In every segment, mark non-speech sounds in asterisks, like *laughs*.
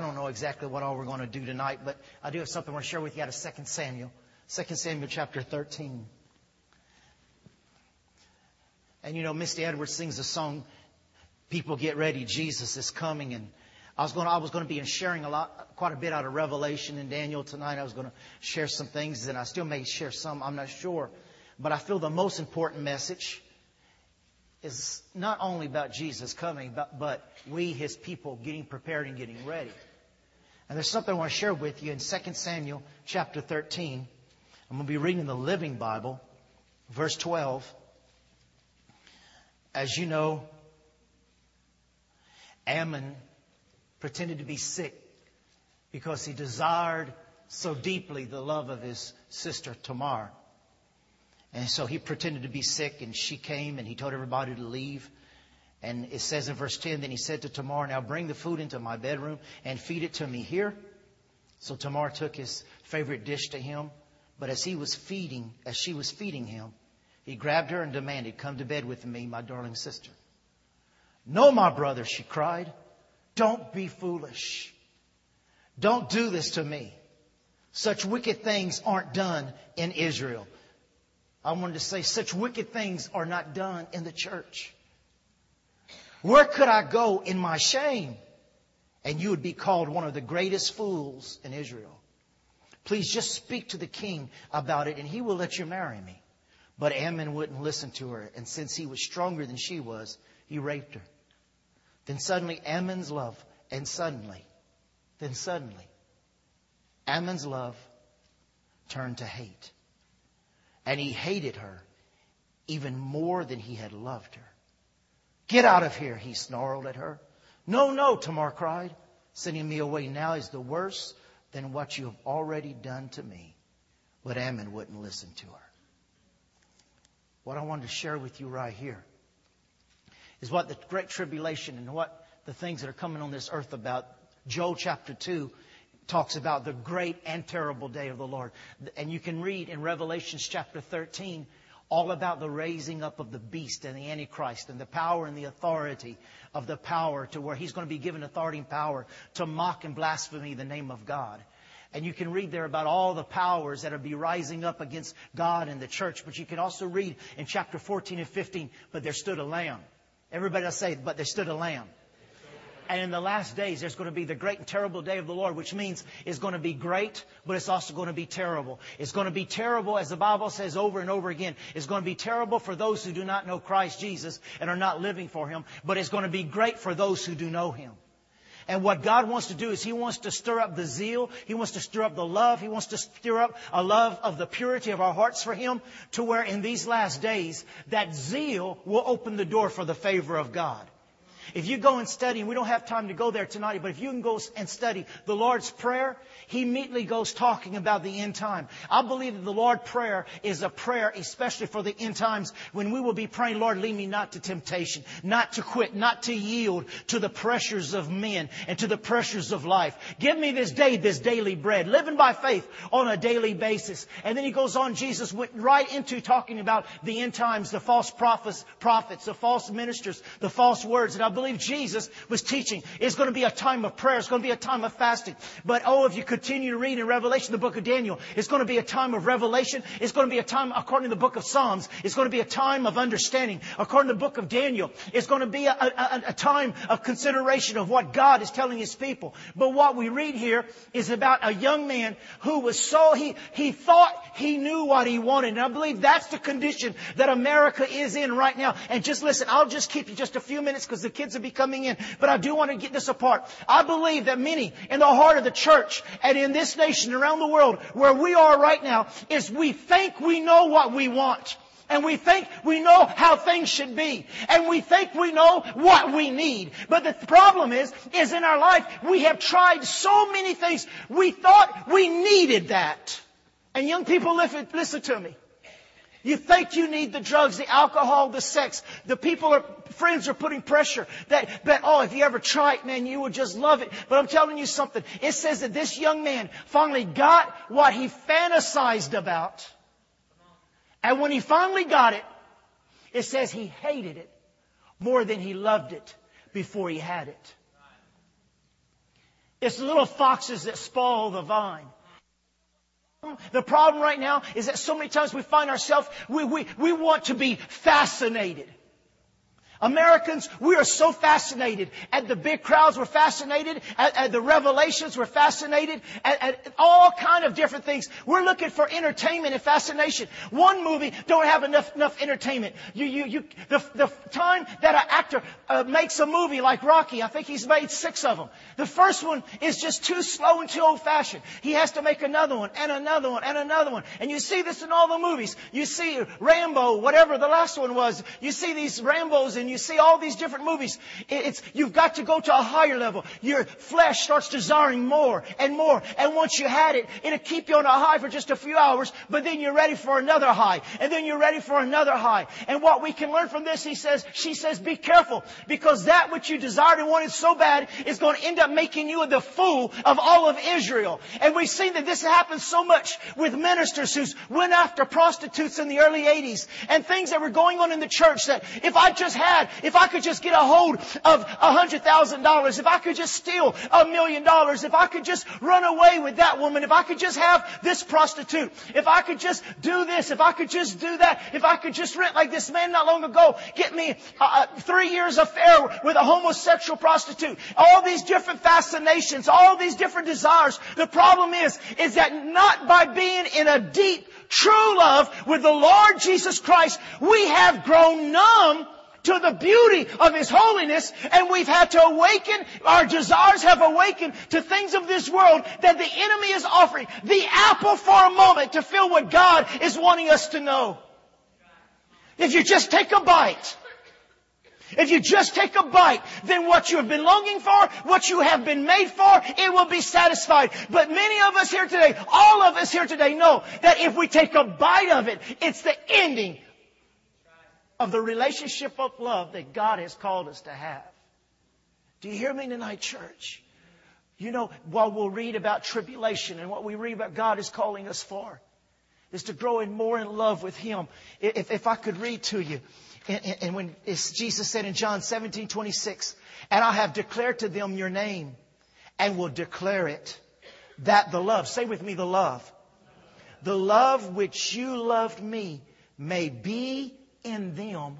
I don't know exactly what all we're going to do tonight, but I do have something I want to share with you out of 2 Samuel. 2 Samuel chapter 13. And you know, Misty Edwards sings a song, People Get Ready, Jesus is Coming. And I was going to, I was going to be sharing a lot, quite a bit out of Revelation and Daniel tonight. I was going to share some things, and I still may share some, I'm not sure. But I feel the most important message is not only about Jesus coming, but, but we, His people, getting prepared and getting ready. And there's something I want to share with you in 2 Samuel chapter 13. I'm going to be reading the Living Bible, verse 12. As you know, Ammon pretended to be sick because he desired so deeply the love of his sister Tamar. And so he pretended to be sick, and she came, and he told everybody to leave. And it says in verse 10, then he said to Tamar, Now bring the food into my bedroom and feed it to me here. So Tamar took his favorite dish to him. But as he was feeding, as she was feeding him, he grabbed her and demanded, Come to bed with me, my darling sister. No, my brother, she cried. Don't be foolish. Don't do this to me. Such wicked things aren't done in Israel. I wanted to say such wicked things are not done in the church. Where could I go in my shame? And you would be called one of the greatest fools in Israel. Please just speak to the king about it and he will let you marry me. But Ammon wouldn't listen to her. And since he was stronger than she was, he raped her. Then suddenly Ammon's love, and suddenly, then suddenly, Ammon's love turned to hate. And he hated her even more than he had loved her. Get out of here, he snarled at her. No, no, Tamar cried. Sending me away now is the worse than what you have already done to me. But Ammon wouldn't listen to her. What I wanted to share with you right here is what the great tribulation and what the things that are coming on this earth about. Joel chapter 2 talks about the great and terrible day of the Lord. And you can read in Revelations chapter 13 all about the raising up of the beast and the Antichrist and the power and the authority of the power to where he's going to be given authority and power to mock and blaspheme the name of God. And you can read there about all the powers that will be rising up against God and the church. But you can also read in chapter 14 and 15, but there stood a lamb. Everybody will say, but there stood a lamb. And in the last days, there's going to be the great and terrible day of the Lord, which means it's going to be great, but it's also going to be terrible. It's going to be terrible, as the Bible says over and over again. It's going to be terrible for those who do not know Christ Jesus and are not living for Him, but it's going to be great for those who do know Him. And what God wants to do is He wants to stir up the zeal. He wants to stir up the love. He wants to stir up a love of the purity of our hearts for Him to where in these last days that zeal will open the door for the favor of God. If you go and study, and we don't have time to go there tonight, but if you can go and study the Lord's Prayer, He immediately goes talking about the end time. I believe that the Lord's Prayer is a prayer especially for the end times when we will be praying, Lord, lead me not to temptation, not to quit, not to yield to the pressures of men and to the pressures of life. Give me this day this daily bread, living by faith on a daily basis. And then He goes on, Jesus went right into talking about the end times, the false prophets, prophets, the false ministers, the false words. And I believe Jesus was teaching. It's going to be a time of prayer. It's going to be a time of fasting. But oh, if you continue to read in Revelation, the book of Daniel, it's going to be a time of revelation. It's going to be a time, according to the book of Psalms, it's going to be a time of understanding. According to the book of Daniel, it's going to be a, a, a time of consideration of what God is telling His people. But what we read here is about a young man who was so, he, he thought he knew what he wanted. And I believe that's the condition that America is in right now. And just listen, I'll just keep you just a few minutes because the kids will be coming in. But I do want to get this apart. I believe that many in the heart of the church and in this nation around the world where we are right now is we think we know what we want. And we think we know how things should be. And we think we know what we need. But the problem is, is in our life, we have tried so many things. We thought we needed that. And young people, listen to me. You think you need the drugs, the alcohol, the sex. The people are, friends are putting pressure that, that, oh, if you ever try it, man, you would just love it. But I'm telling you something. It says that this young man finally got what he fantasized about. And when he finally got it, it says he hated it more than he loved it before he had it. It's the little foxes that spoil the vine. The problem right now is that so many times we find ourselves, we, we, we want to be fascinated. Americans, we are so fascinated at the big crowds. We're fascinated at, at the revelations. We're fascinated at, at, all kind of different things. We're looking for entertainment and fascination. One movie don't have enough enough entertainment. You you you. The, the time that an actor uh, makes a movie like Rocky, I think he's made six of them. The first one is just too slow and too old fashioned. He has to make another one and another one and another one. And you see this in all the movies. You see Rambo, whatever the last one was. You see these Rambos in you see all these different movies. It's, you've got to go to a higher level. Your flesh starts desiring more and more. And once you had it, it'll keep you on a high for just a few hours, but then you're ready for another high. And then you're ready for another high. And what we can learn from this, he says, she says, be careful because that which you desired and wanted so bad is going to end up making you the fool of all of Israel. And we've seen that this happens so much with ministers who went after prostitutes in the early 80s and things that were going on in the church that if I just had if I could just get a hold of a hundred thousand dollars, if I could just steal a million dollars, if I could just run away with that woman, if I could just have this prostitute, if I could just do this, if I could just do that, if I could just rent like this man not long ago, get me uh, three years affair with a homosexual prostitute, all these different fascinations, all these different desires. The problem is, is that not by being in a deep true love with the Lord Jesus Christ, we have grown numb to the beauty of His holiness and we've had to awaken, our desires have awakened to things of this world that the enemy is offering. The apple for a moment to feel what God is wanting us to know. If you just take a bite, if you just take a bite, then what you have been longing for, what you have been made for, it will be satisfied. But many of us here today, all of us here today know that if we take a bite of it, it's the ending of the relationship of love that God has called us to have. Do you hear me tonight, church? You know, while we'll read about tribulation and what we read about God is calling us for, is to grow in more in love with Him. If, if I could read to you, and, and when Jesus said in John 17, 26, and I have declared to them your name and will declare it, that the love, say with me the love, the love which you loved me may be in them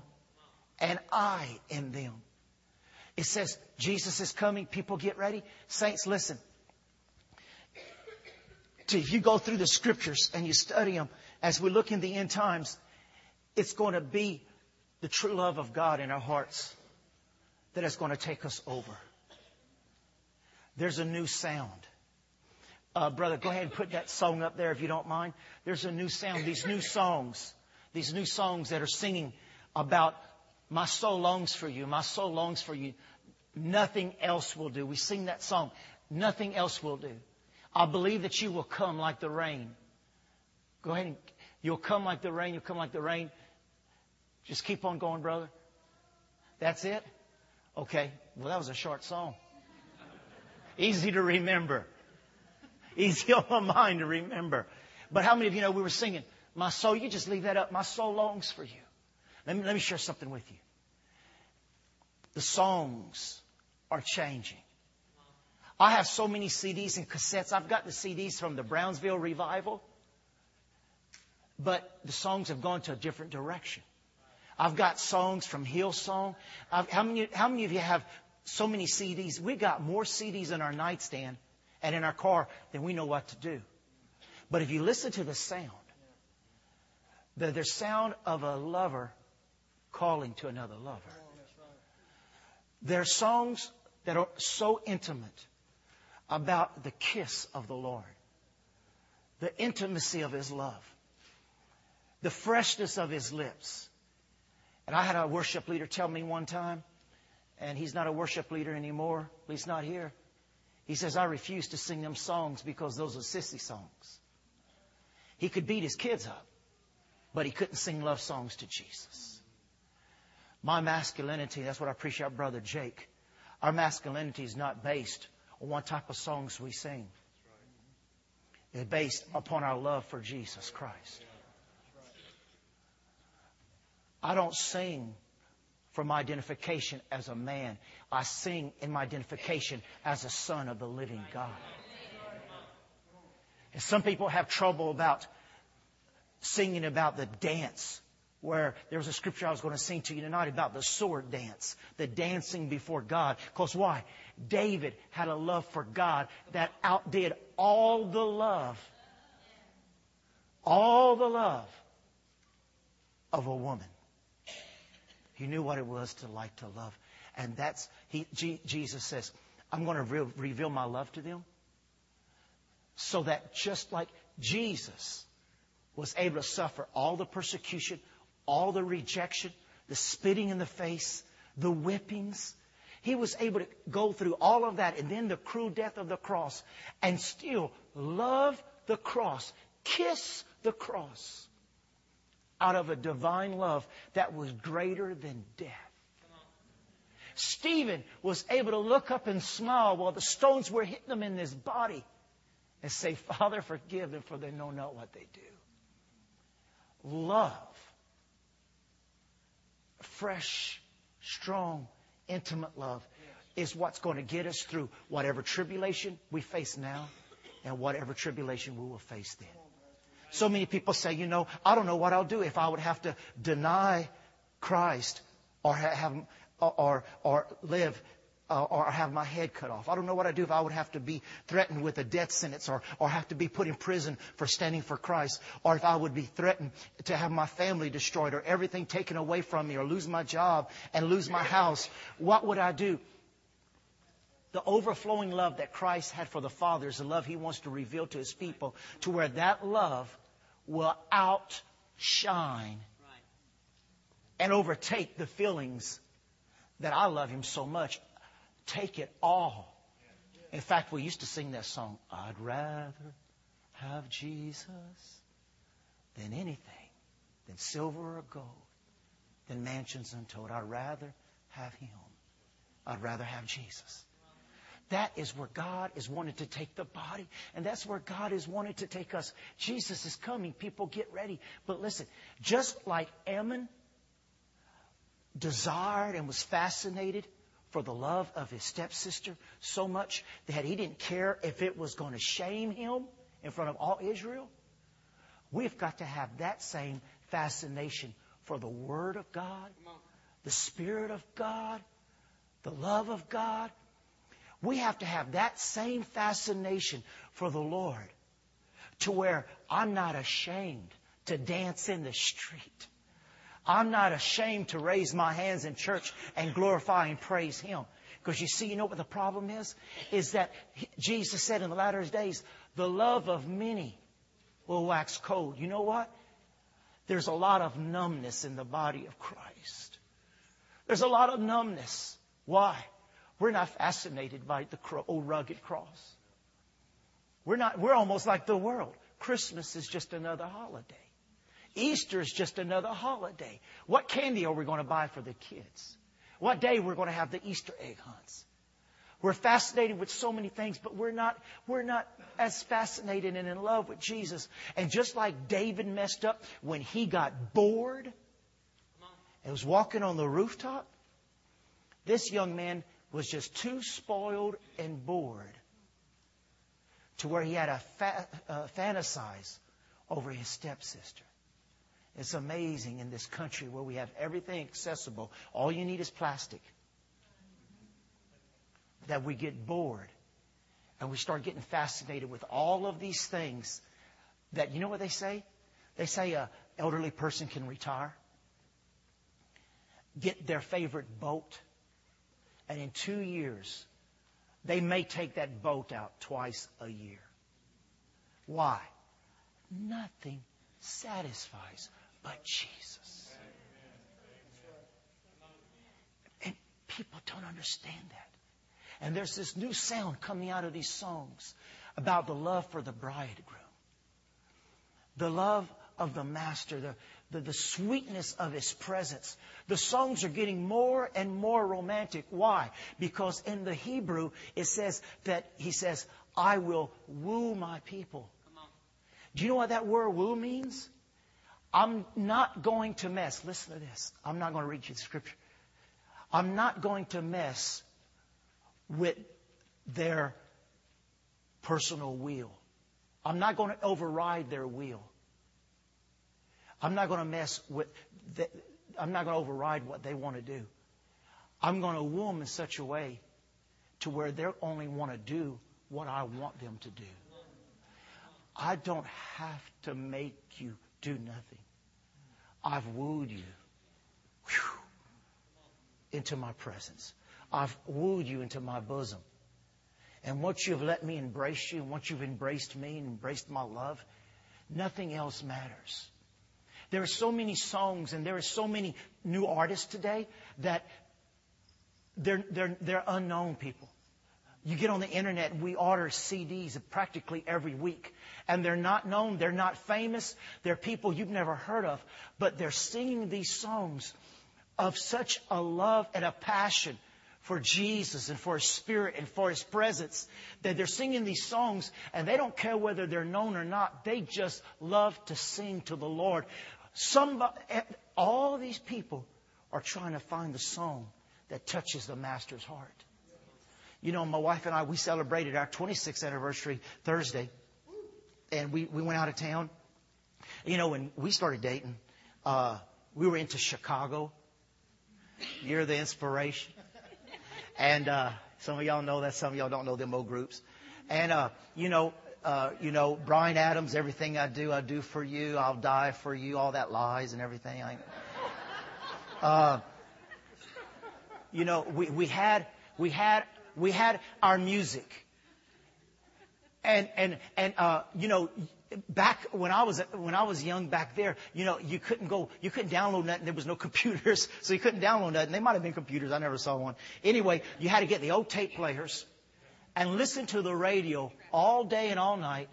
and I in them. It says Jesus is coming. People get ready. Saints, listen. If you go through the scriptures and you study them as we look in the end times, it's going to be the true love of God in our hearts that is going to take us over. There's a new sound. Uh, brother, go ahead and put that song up there if you don't mind. There's a new sound. These new songs these new songs that are singing about my soul longs for you, my soul longs for you. Nothing else will do. We sing that song. Nothing else will do. I believe that you will come like the rain. Go ahead and you'll come like the rain. You'll come like the rain. Just keep on going, brother. That's it? Okay. Well, that was a short song. Easy to remember. Easy *laughs* on my mind to remember. But how many of you know we were singing, my soul, you just leave that up. My soul longs for you. Let me, let me share something with you. The songs are changing. I have so many CDs and cassettes. I've got the CDs from the Brownsville revival, but the songs have gone to a different direction. I've got songs from Hillsong. I've, how many, how many of you have so many CDs? We got more CDs in our nightstand and in our car than we know what to do. But if you listen to the sound, the, the sound of a lover calling to another lover. There are songs that are so intimate about the kiss of the Lord, the intimacy of His love, the freshness of His lips. And I had a worship leader tell me one time, and he's not a worship leader anymore, at least not here. He says, I refuse to sing them songs because those are sissy songs. He could beat his kids up but he couldn't sing love songs to Jesus. My masculinity, that's what I appreciate our brother Jake. Our masculinity is not based on what type of songs we sing. It's based upon our love for Jesus Christ. I don't sing for my identification as a man. I sing in my identification as a son of the living God. And some people have trouble about singing about the dance where there was a scripture I was going to sing to you tonight about the sword dance, the dancing before God. Because why? David had a love for God that outdid all the love, all the love of a woman. He knew what it was to like to love. And that's, he, G, Jesus says, I'm going to re- reveal my love to them so that just like Jesus was able to suffer all the persecution, all the rejection, the spitting in the face, the whippings. He was able to go through all of that and then the cruel death of the cross and still love the cross, kiss the cross out of a divine love that was greater than death. Stephen was able to look up and smile while the stones were hitting him in his body and say, Father, forgive them for they know not what they do. Love fresh, strong, intimate love is what's going to get us through whatever tribulation we face now and whatever tribulation we will face then. So many people say, you know, I don't know what I'll do if I would have to deny Christ or have or or live uh, or have my head cut off. I don't know what I'd do if I would have to be threatened with a death sentence or, or have to be put in prison for standing for Christ or if I would be threatened to have my family destroyed or everything taken away from me or lose my job and lose my house. What would I do? The overflowing love that Christ had for the Father is the love He wants to reveal to His people to where that love will outshine and overtake the feelings that I love Him so much take it all. In fact, we used to sing that song, I'd rather have Jesus than anything, than silver or gold, than mansions untold. I'd rather have Him. I'd rather have Jesus. That is where God is wanting to take the body, and that's where God is wanting to take us. Jesus is coming. People get ready. But listen, just like Ammon desired and was fascinated for the love of his stepsister so much that he didn't care if it was going to shame him in front of all Israel. We've got to have that same fascination for the Word of God, the Spirit of God, the love of God. We have to have that same fascination for the Lord to where I'm not ashamed to dance in the street. I'm not ashamed to raise my hands in church and glorify and praise Him. Because you see, you know what the problem is? Is that Jesus said in the latter days, the love of many will wax cold. You know what? There's a lot of numbness in the body of Christ. There's a lot of numbness. Why? We're not fascinated by the old rugged cross. We're not, we're almost like the world. Christmas is just another holiday. Easter is just another holiday. What candy are we going to buy for the kids? What day we're going to have the Easter egg hunts? We're fascinated with so many things, but we're not, we're not as fascinated and in love with Jesus. And just like David messed up when he got bored and was walking on the rooftop, this young man was just too spoiled and bored to where he had to fa- fantasize over his stepsister. It's amazing in this country where we have everything accessible. All you need is plastic. That we get bored and we start getting fascinated with all of these things that, you know what they say? They say a elderly person can retire, get their favorite boat, and in two years, they may take that boat out twice a year. Why? Nothing satisfies but Jesus. And people don't understand that. And there's this new sound coming out of these songs about the love for the bridegroom, the love of the master, the, the, the, sweetness of his presence. The songs are getting more and more romantic. Why? Because in the Hebrew, it says that he says, I will woo my people. Do you know what that word woo means? I'm not going to mess. Listen to this. I'm not going to read you the scripture. I'm not going to mess with their personal will. I'm not going to override their will. I'm not going to mess with, the, I'm not going to override what they want to do. I'm going to woo them in such a way to where they only want to do what I want them to do. I don't have to make you do nothing. I've wooed you whew, into my presence. I've wooed you into my bosom. And once you've let me embrace you, once you've embraced me and embraced my love, nothing else matters. There are so many songs and there are so many new artists today that they're, they're, they're unknown people. You get on the internet and we order CDs practically every week. And they're not known, they're not famous, they're people you've never heard of, but they're singing these songs of such a love and a passion for Jesus and for His Spirit and for His presence that they're singing these songs and they don't care whether they're known or not. They just love to sing to the Lord. Somebody, eh, all these people are trying to find the song that touches the Master's heart. You know, my wife and I, we celebrated our 26th anniversary Thursday, and we, we went out of town. You know, when we started dating, uh, we were into Chicago. You're the inspiration. And uh, some of y'all know that, some of y'all don't know them old groups. And, uh, you know, uh, you know, Bryan Adams, everything I do, I do for you. I'll die for you. All that lies and everything. I, uh, you know, we, we had, we had, we had our music. And, and, and, uh, you know, back when I was, when I was young back there, you know, you couldn't go, you couldn't download nothing. There was no *laughs* computers. So you couldn't download nothing. They might have been computers. I never saw one. Anyway, you had to get the old tape players and listen to the radio all day and all night.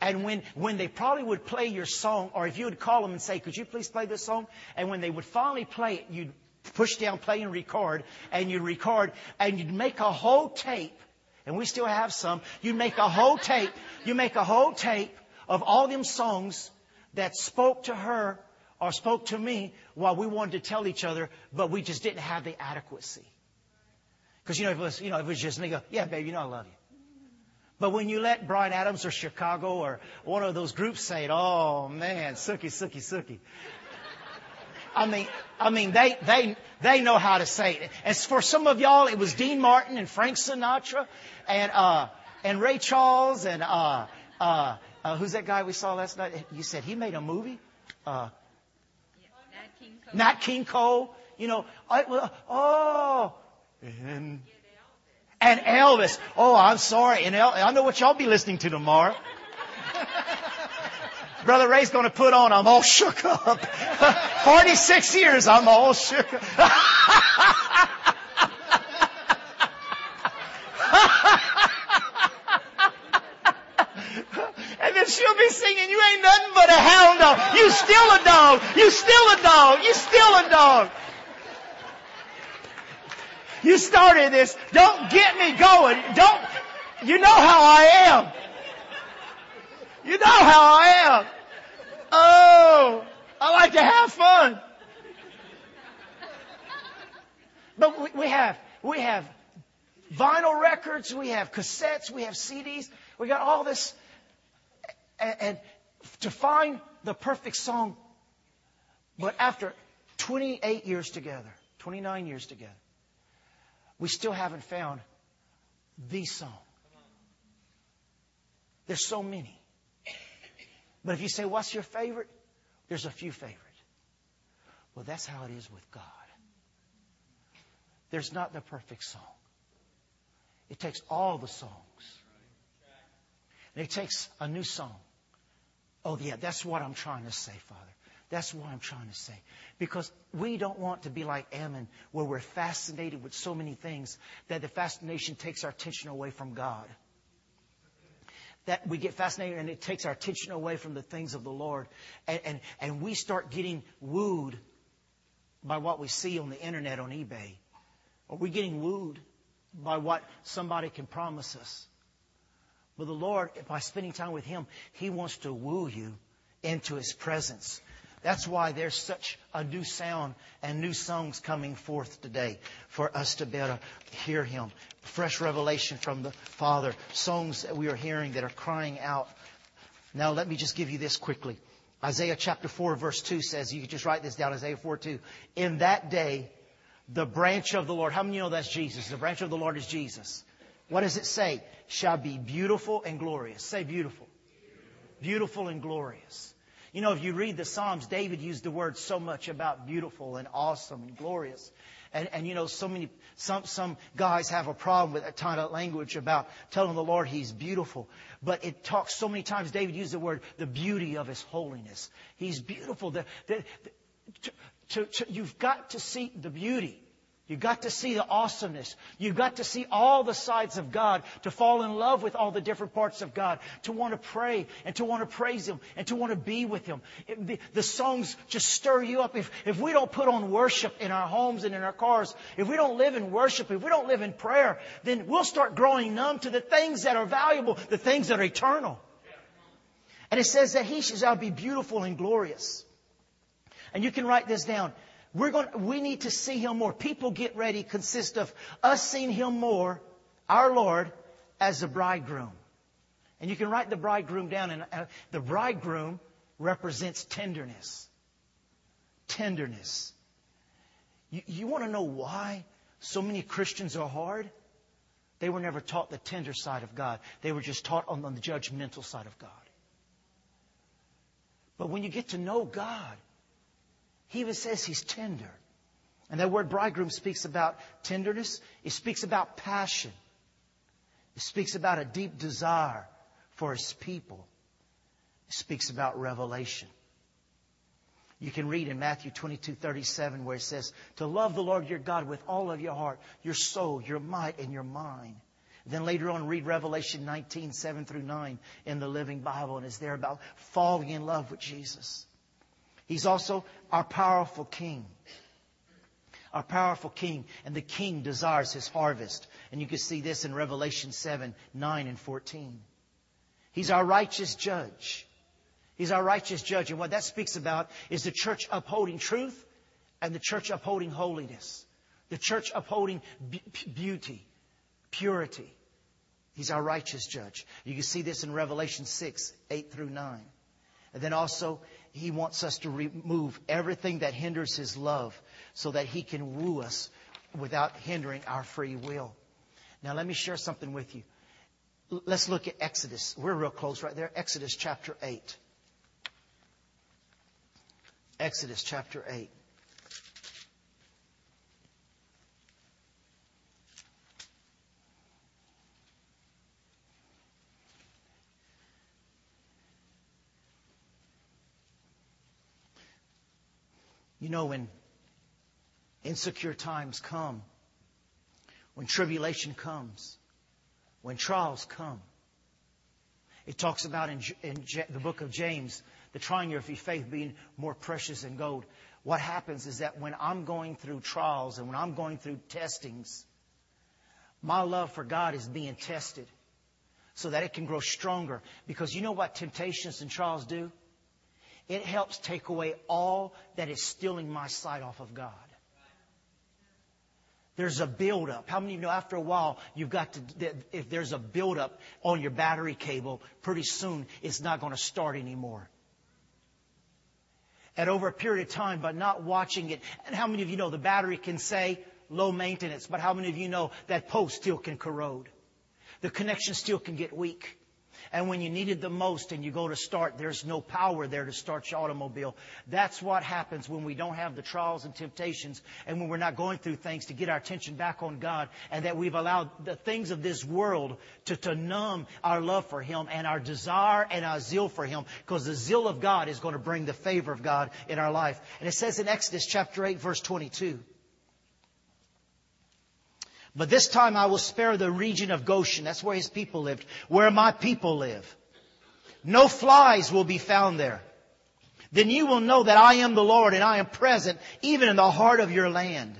And when, when they probably would play your song, or if you would call them and say, could you please play this song? And when they would finally play it, you'd push down play and record, and you'd record, and you'd make a whole tape, and we still have some, you'd make a whole tape, you make a whole tape of all them songs that spoke to her or spoke to me while we wanted to tell each other, but we just didn't have the adequacy. Because you know, if it was, you know, if it was just me, go, yeah, baby, you know I love you. But when you let Bryan Adams or Chicago or one of those groups say it, oh man, sookie, sookie, sookie. I mean, I mean, they, they, they know how to say it. And for some of y'all, it was Dean Martin and Frank Sinatra and, uh, and Ray Charles and, uh, uh, uh, who's that guy we saw last night? You said he made a movie? Uh, Nat King Cole. Nat King Cole. You know, I, oh, and and Elvis. Oh, I'm sorry. And El- I know what y'all be listening to tomorrow. *laughs* Brother Ray's going to put on, I'm all shook up. *laughs* 46 years, I'm all shook up. *laughs* and then she'll be singing, you ain't nothing but a hound dog. You still a dog. You still a dog. You still a dog. You started this. Don't get me going. Don't, you know how I am. You know how I am. Oh, I like to have fun. But we have, we have vinyl records, we have cassettes, we have CDs, we got all this. And, and to find the perfect song, but after 28 years together, 29 years together, we still haven't found the song. There's so many. But if you say, what's your favorite? There's a few favorite. Well, that's how it is with God. There's not the perfect song. It takes all the songs. And it takes a new song. Oh, yeah, that's what I'm trying to say, Father. That's what I'm trying to say. Because we don't want to be like Ammon, where we're fascinated with so many things that the fascination takes our attention away from God. That we get fascinated and it takes our attention away from the things of the Lord. And, and, and we start getting wooed by what we see on the internet, on eBay. Or we're getting wooed by what somebody can promise us. But the Lord, by spending time with Him, He wants to woo you into His presence That's why there's such a new sound and new songs coming forth today for us to be able to hear Him. Fresh revelation from the Father. Songs that we are hearing that are crying out. Now let me just give you this quickly. Isaiah chapter 4 verse 2 says, you can just write this down, Isaiah 4 2. In that day, the branch of the Lord, how many know that's Jesus? The branch of the Lord is Jesus. What does it say? Shall be beautiful and glorious. Say beautiful. Beautiful and glorious. You know, if you read the Psalms, David used the word so much about beautiful and awesome and glorious. And, and you know, so many, some, some guys have a problem with that kind of language about telling the Lord He's beautiful. But it talks so many times, David used the word, the beauty of His holiness. He's beautiful. The, the, the, to, to, to, you've got to see the beauty. You've got to see the awesomeness. You've got to see all the sides of God, to fall in love with all the different parts of God, to want to pray and to want to praise Him and to want to be with Him. It, the, the, songs just stir you up. If, if we don't put on worship in our homes and in our cars, if we don't live in worship, if we don't live in prayer, then we'll start growing numb to the things that are valuable, the things that are eternal. And it says that He shall be beautiful and glorious. And you can write this down. We're going, we need to see Him more. People get ready consist of us seeing Him more, our Lord, as the bridegroom. And you can write the bridegroom down, and uh, the bridegroom represents tenderness. Tenderness. You, you want to know why so many Christians are hard? They were never taught the tender side of God. They were just taught on, on the judgmental side of God. But when you get to know God, he even says he's tender. And that word bridegroom speaks about tenderness. It speaks about passion. It speaks about a deep desire for his people. It speaks about revelation. You can read in Matthew 22, 37 where it says, to love the Lord your God with all of your heart, your soul, your might, and your mind. Then later on, read Revelation 19, 7 through 9 in the Living Bible, and it's there about falling in love with Jesus. He's also our powerful king. Our powerful king. And the king desires his harvest. And you can see this in Revelation 7, 9, and 14. He's our righteous judge. He's our righteous judge. And what that speaks about is the church upholding truth and the church upholding holiness. The church upholding beauty, purity. He's our righteous judge. You can see this in Revelation 6, 8 through 9. And then also, he wants us to remove everything that hinders His love so that He can woo us without hindering our free will. Now, let me share something with you. Let's look at Exodus. We're real close right there. Exodus chapter 8. Exodus chapter 8. You know, when insecure times come, when tribulation comes, when trials come, it talks about in, in the book of James, the trying of your faith being more precious than gold. What happens is that when I'm going through trials and when I'm going through testings, my love for God is being tested so that it can grow stronger. Because you know what temptations and trials do? It helps take away all that is stealing my sight off of God. There's a buildup. How many of you know after a while you've got to, if there's a buildup on your battery cable, pretty soon it's not going to start anymore. And over a period of time, by not watching it, and how many of you know the battery can say low maintenance, but how many of you know that post still can corrode? The connection still can get weak. And when you need it the most and you go to start, there's no power there to start your automobile. That's what happens when we don't have the trials and temptations and when we're not going through things to get our attention back on God and that we've allowed the things of this world to, to numb our love for Him and our desire and our zeal for Him because the zeal of God is going to bring the favor of God in our life. And it says in Exodus chapter 8 verse 22, but this time I will spare the region of Goshen. That's where his people lived. Where my people live. No flies will be found there. Then you will know that I am the Lord and I am present even in the heart of your land.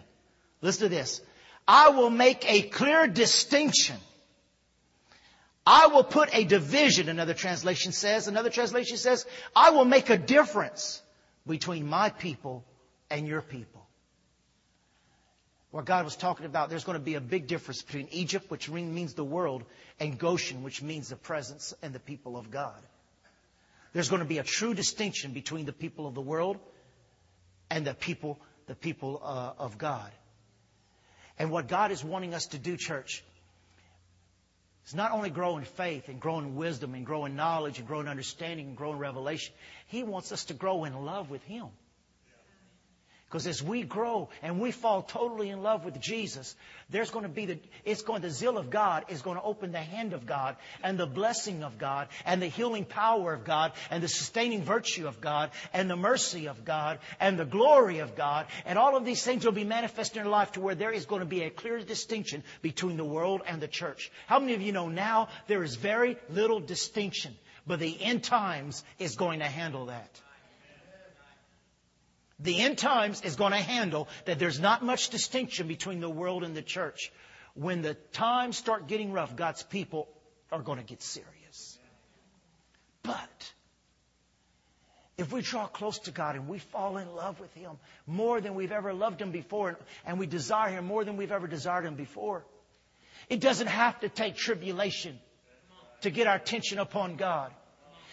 Listen to this. I will make a clear distinction. I will put a division, another translation says. Another translation says, I will make a difference between my people and your people. Where God was talking about there's going to be a big difference between Egypt, which means the world, and Goshen, which means the presence and the people of God. There's going to be a true distinction between the people of the world and the people, the people uh, of God. And what God is wanting us to do, church, is not only grow in faith and grow in wisdom and grow in knowledge and grow in understanding and grow in revelation. He wants us to grow in love with Him. Because as we grow and we fall totally in love with Jesus, there's going to be the, it's going, the zeal of God is going to open the hand of God and the blessing of God and the healing power of God and the sustaining virtue of God and the mercy of God and the glory of God. And all of these things will be manifest in your life to where there is going to be a clear distinction between the world and the church. How many of you know now there is very little distinction, but the end times is going to handle that. The end times is going to handle that there's not much distinction between the world and the church. When the times start getting rough, God's people are going to get serious. But if we draw close to God and we fall in love with Him more than we've ever loved Him before, and we desire Him more than we've ever desired Him before, it doesn't have to take tribulation to get our attention upon God.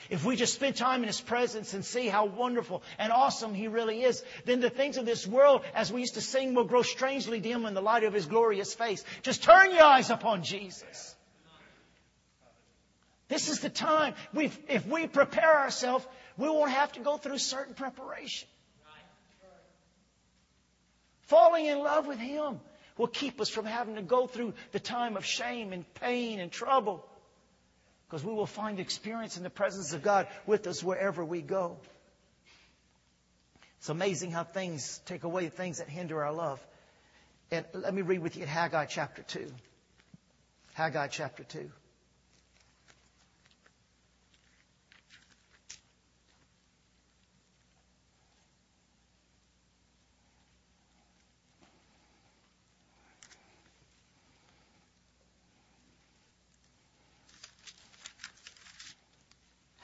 If we just spend time in His presence and see how wonderful and awesome He really is, then the things of this world, as we used to sing, will grow strangely dim in the light of His glorious face. Just turn your eyes upon Jesus. This is the time. We've, if we prepare ourselves, we won't have to go through certain preparation. Falling in love with Him will keep us from having to go through the time of shame and pain and trouble. Because we will find experience in the presence of God with us wherever we go. It's amazing how things take away things that hinder our love. And let me read with you Haggai chapter 2. Haggai chapter 2.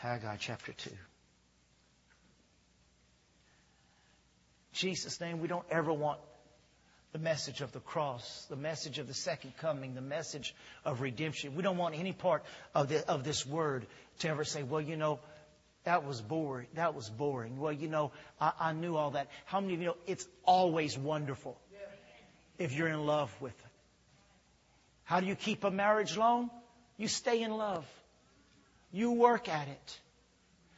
Haggai chapter 2. Jesus' name, we don't ever want the message of the cross, the message of the second coming, the message of redemption. We don't want any part of, the, of this word to ever say, well, you know, that was boring. That was boring. Well, you know, I, I knew all that. How many of you know it's always wonderful if you're in love with it? How do you keep a marriage long? You stay in love. You work at it.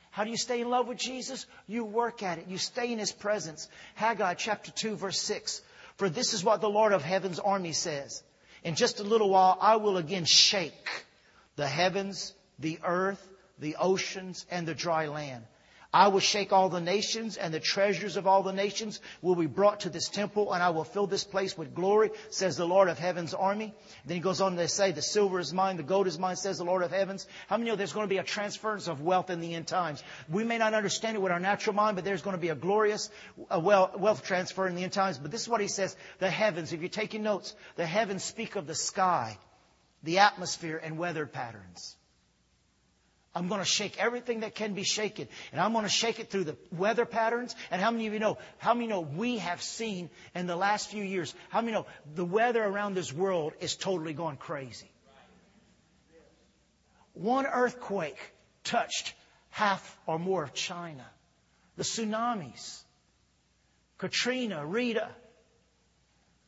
How do you stay in love with Jesus? You work at it. You stay in His presence. Haggai chapter 2 verse 6. For this is what the Lord of heaven's army says. In just a little while, I will again shake the heavens, the earth, the oceans, and the dry land. I will shake all the nations, and the treasures of all the nations will be brought to this temple, and I will fill this place with glory, says the Lord of heaven's army. Then he goes on to say, The silver is mine, the gold is mine, says the Lord of heavens. How many know there's going to be a transference of wealth in the end times? We may not understand it with our natural mind, but there's going to be a glorious wealth transfer in the end times. But this is what he says the heavens, if you're taking notes, the heavens speak of the sky, the atmosphere, and weather patterns. I'm going to shake everything that can be shaken. And I'm going to shake it through the weather patterns. And how many of you know, how many know we have seen in the last few years, how many know the weather around this world is totally gone crazy? One earthquake touched half or more of China. The tsunamis, Katrina, Rita,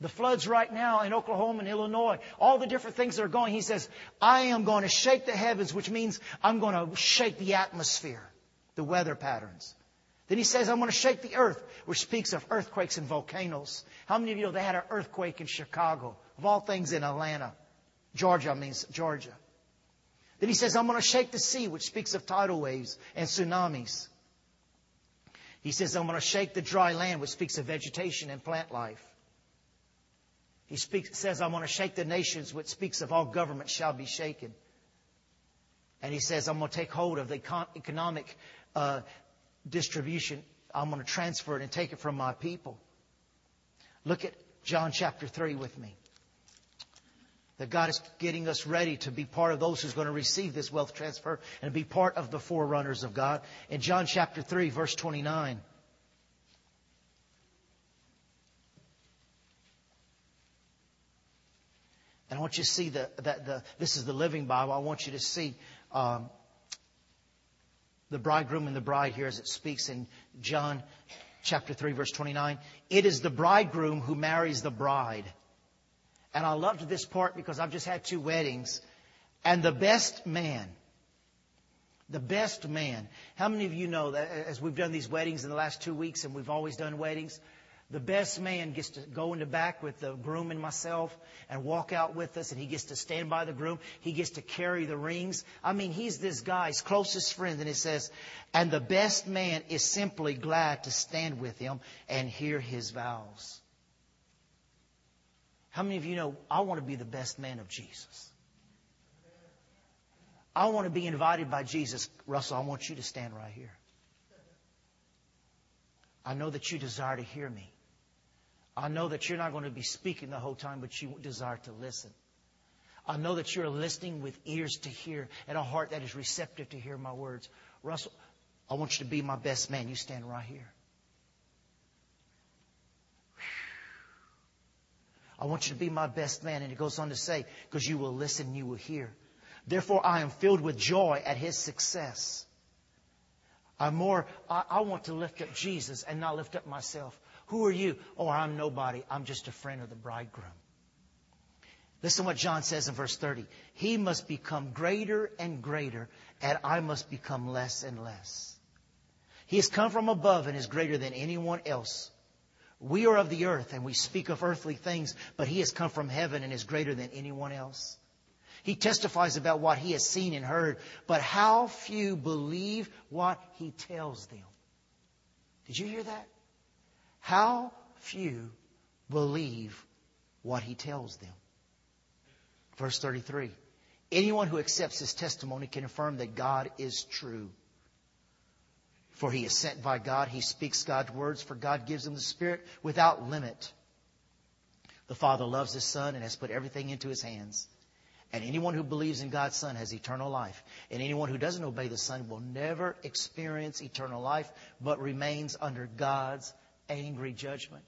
the floods right now in Oklahoma and Illinois, all the different things that are going, he says, I am going to shake the heavens, which means I'm going to shake the atmosphere, the weather patterns. Then he says, I'm going to shake the earth, which speaks of earthquakes and volcanoes. How many of you know they had an earthquake in Chicago? Of all things in Atlanta. Georgia means Georgia. Then he says, I'm going to shake the sea, which speaks of tidal waves and tsunamis. He says, I'm going to shake the dry land, which speaks of vegetation and plant life. He speaks, says, I'm going to shake the nations, which speaks of all governments shall be shaken. And he says, I'm going to take hold of the economic uh, distribution. I'm going to transfer it and take it from my people. Look at John chapter 3 with me. That God is getting us ready to be part of those who's going to receive this wealth transfer and be part of the forerunners of God. In John chapter 3, verse 29. I want you to see the, that the, this is the Living Bible. I want you to see um, the bridegroom and the bride here as it speaks in John chapter 3, verse 29. It is the bridegroom who marries the bride. And I loved this part because I've just had two weddings. And the best man, the best man. How many of you know that as we've done these weddings in the last two weeks and we've always done weddings, the best man gets to go in the back with the groom and myself and walk out with us, and he gets to stand by the groom. He gets to carry the rings. I mean, he's this guy's closest friend, and it says, and the best man is simply glad to stand with him and hear his vows. How many of you know I want to be the best man of Jesus? I want to be invited by Jesus. Russell, I want you to stand right here. I know that you desire to hear me. I know that you're not going to be speaking the whole time, but you desire to listen. I know that you're listening with ears to hear and a heart that is receptive to hear my words. Russell, I want you to be my best man. You stand right here. I want you to be my best man. And it goes on to say, because you will listen, you will hear. Therefore, I am filled with joy at his success. I'm more, I, I want to lift up Jesus and not lift up myself. Who are you? Oh, I'm nobody. I'm just a friend of the bridegroom. Listen to what John says in verse 30. He must become greater and greater, and I must become less and less. He has come from above and is greater than anyone else. We are of the earth and we speak of earthly things, but he has come from heaven and is greater than anyone else. He testifies about what he has seen and heard, but how few believe what he tells them. Did you hear that? How few believe what he tells them. Verse 33. Anyone who accepts his testimony can affirm that God is true. For he is sent by God. He speaks God's words, for God gives him the Spirit without limit. The Father loves his Son and has put everything into his hands. And anyone who believes in God's Son has eternal life. And anyone who doesn't obey the Son will never experience eternal life, but remains under God's angry judgment.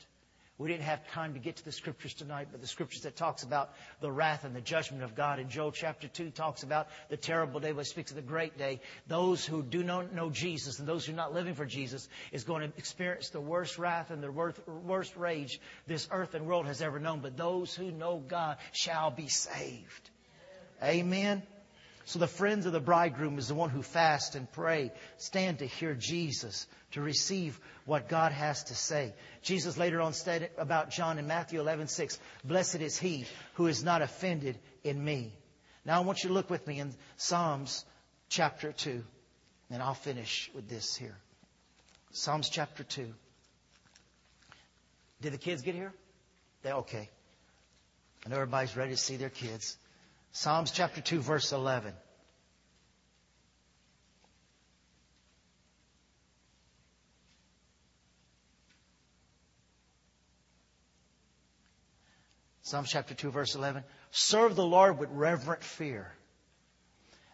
We didn't have time to get to the scriptures tonight, but the scriptures that talks about the wrath and the judgment of God in Joel chapter 2 talks about the terrible day, but speaks of the great day. Those who do not know Jesus and those who are not living for Jesus is going to experience the worst wrath and the worst rage this earth and world has ever known. But those who know God shall be saved. Amen. So the friends of the bridegroom is the one who fast and pray, stand to hear Jesus, to receive what God has to say. Jesus later on said about John in Matthew 11:6, "Blessed is he who is not offended in me." Now I want you to look with me in Psalms chapter 2, and I'll finish with this here. Psalms chapter 2. Did the kids get here? They okay. I know everybody's ready to see their kids. Psalms chapter 2, verse 11. Psalms chapter 2, verse 11. Serve the Lord with reverent fear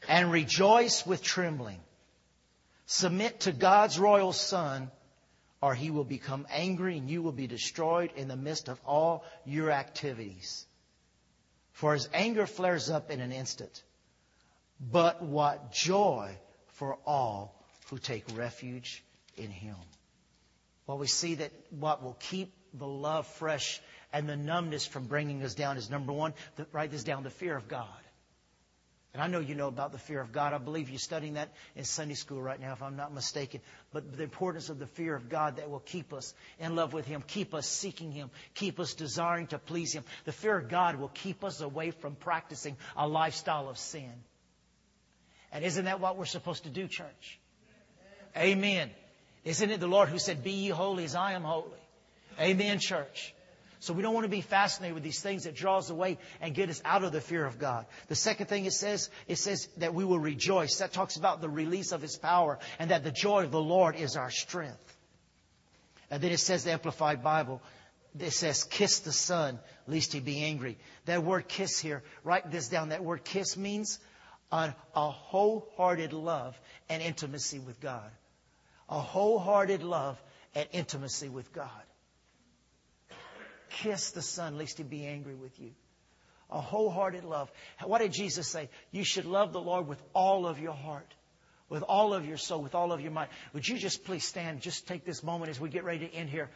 and rejoice with trembling. Submit to God's royal Son, or he will become angry and you will be destroyed in the midst of all your activities. For his anger flares up in an instant. But what joy for all who take refuge in him. Well, we see that what will keep the love fresh and the numbness from bringing us down is number one, the, write this down, the fear of God. And I know you know about the fear of God. I believe you're studying that in Sunday school right now, if I'm not mistaken. But the importance of the fear of God that will keep us in love with Him, keep us seeking Him, keep us desiring to please Him. The fear of God will keep us away from practicing a lifestyle of sin. And isn't that what we're supposed to do, church? Amen. Isn't it the Lord who said, Be ye holy as I am holy? Amen, church. So we don't want to be fascinated with these things that draw us away and get us out of the fear of God. The second thing it says, it says that we will rejoice. That talks about the release of His power and that the joy of the Lord is our strength. And then it says, the Amplified Bible, it says, kiss the Son, lest he be angry. That word kiss here, write this down. That word kiss means a, a wholehearted love and intimacy with God. A wholehearted love and intimacy with God. Kiss the Son, lest he be angry with you. A wholehearted love. What did Jesus say? You should love the Lord with all of your heart, with all of your soul, with all of your mind. Would you just please stand, just take this moment as we get ready to end here.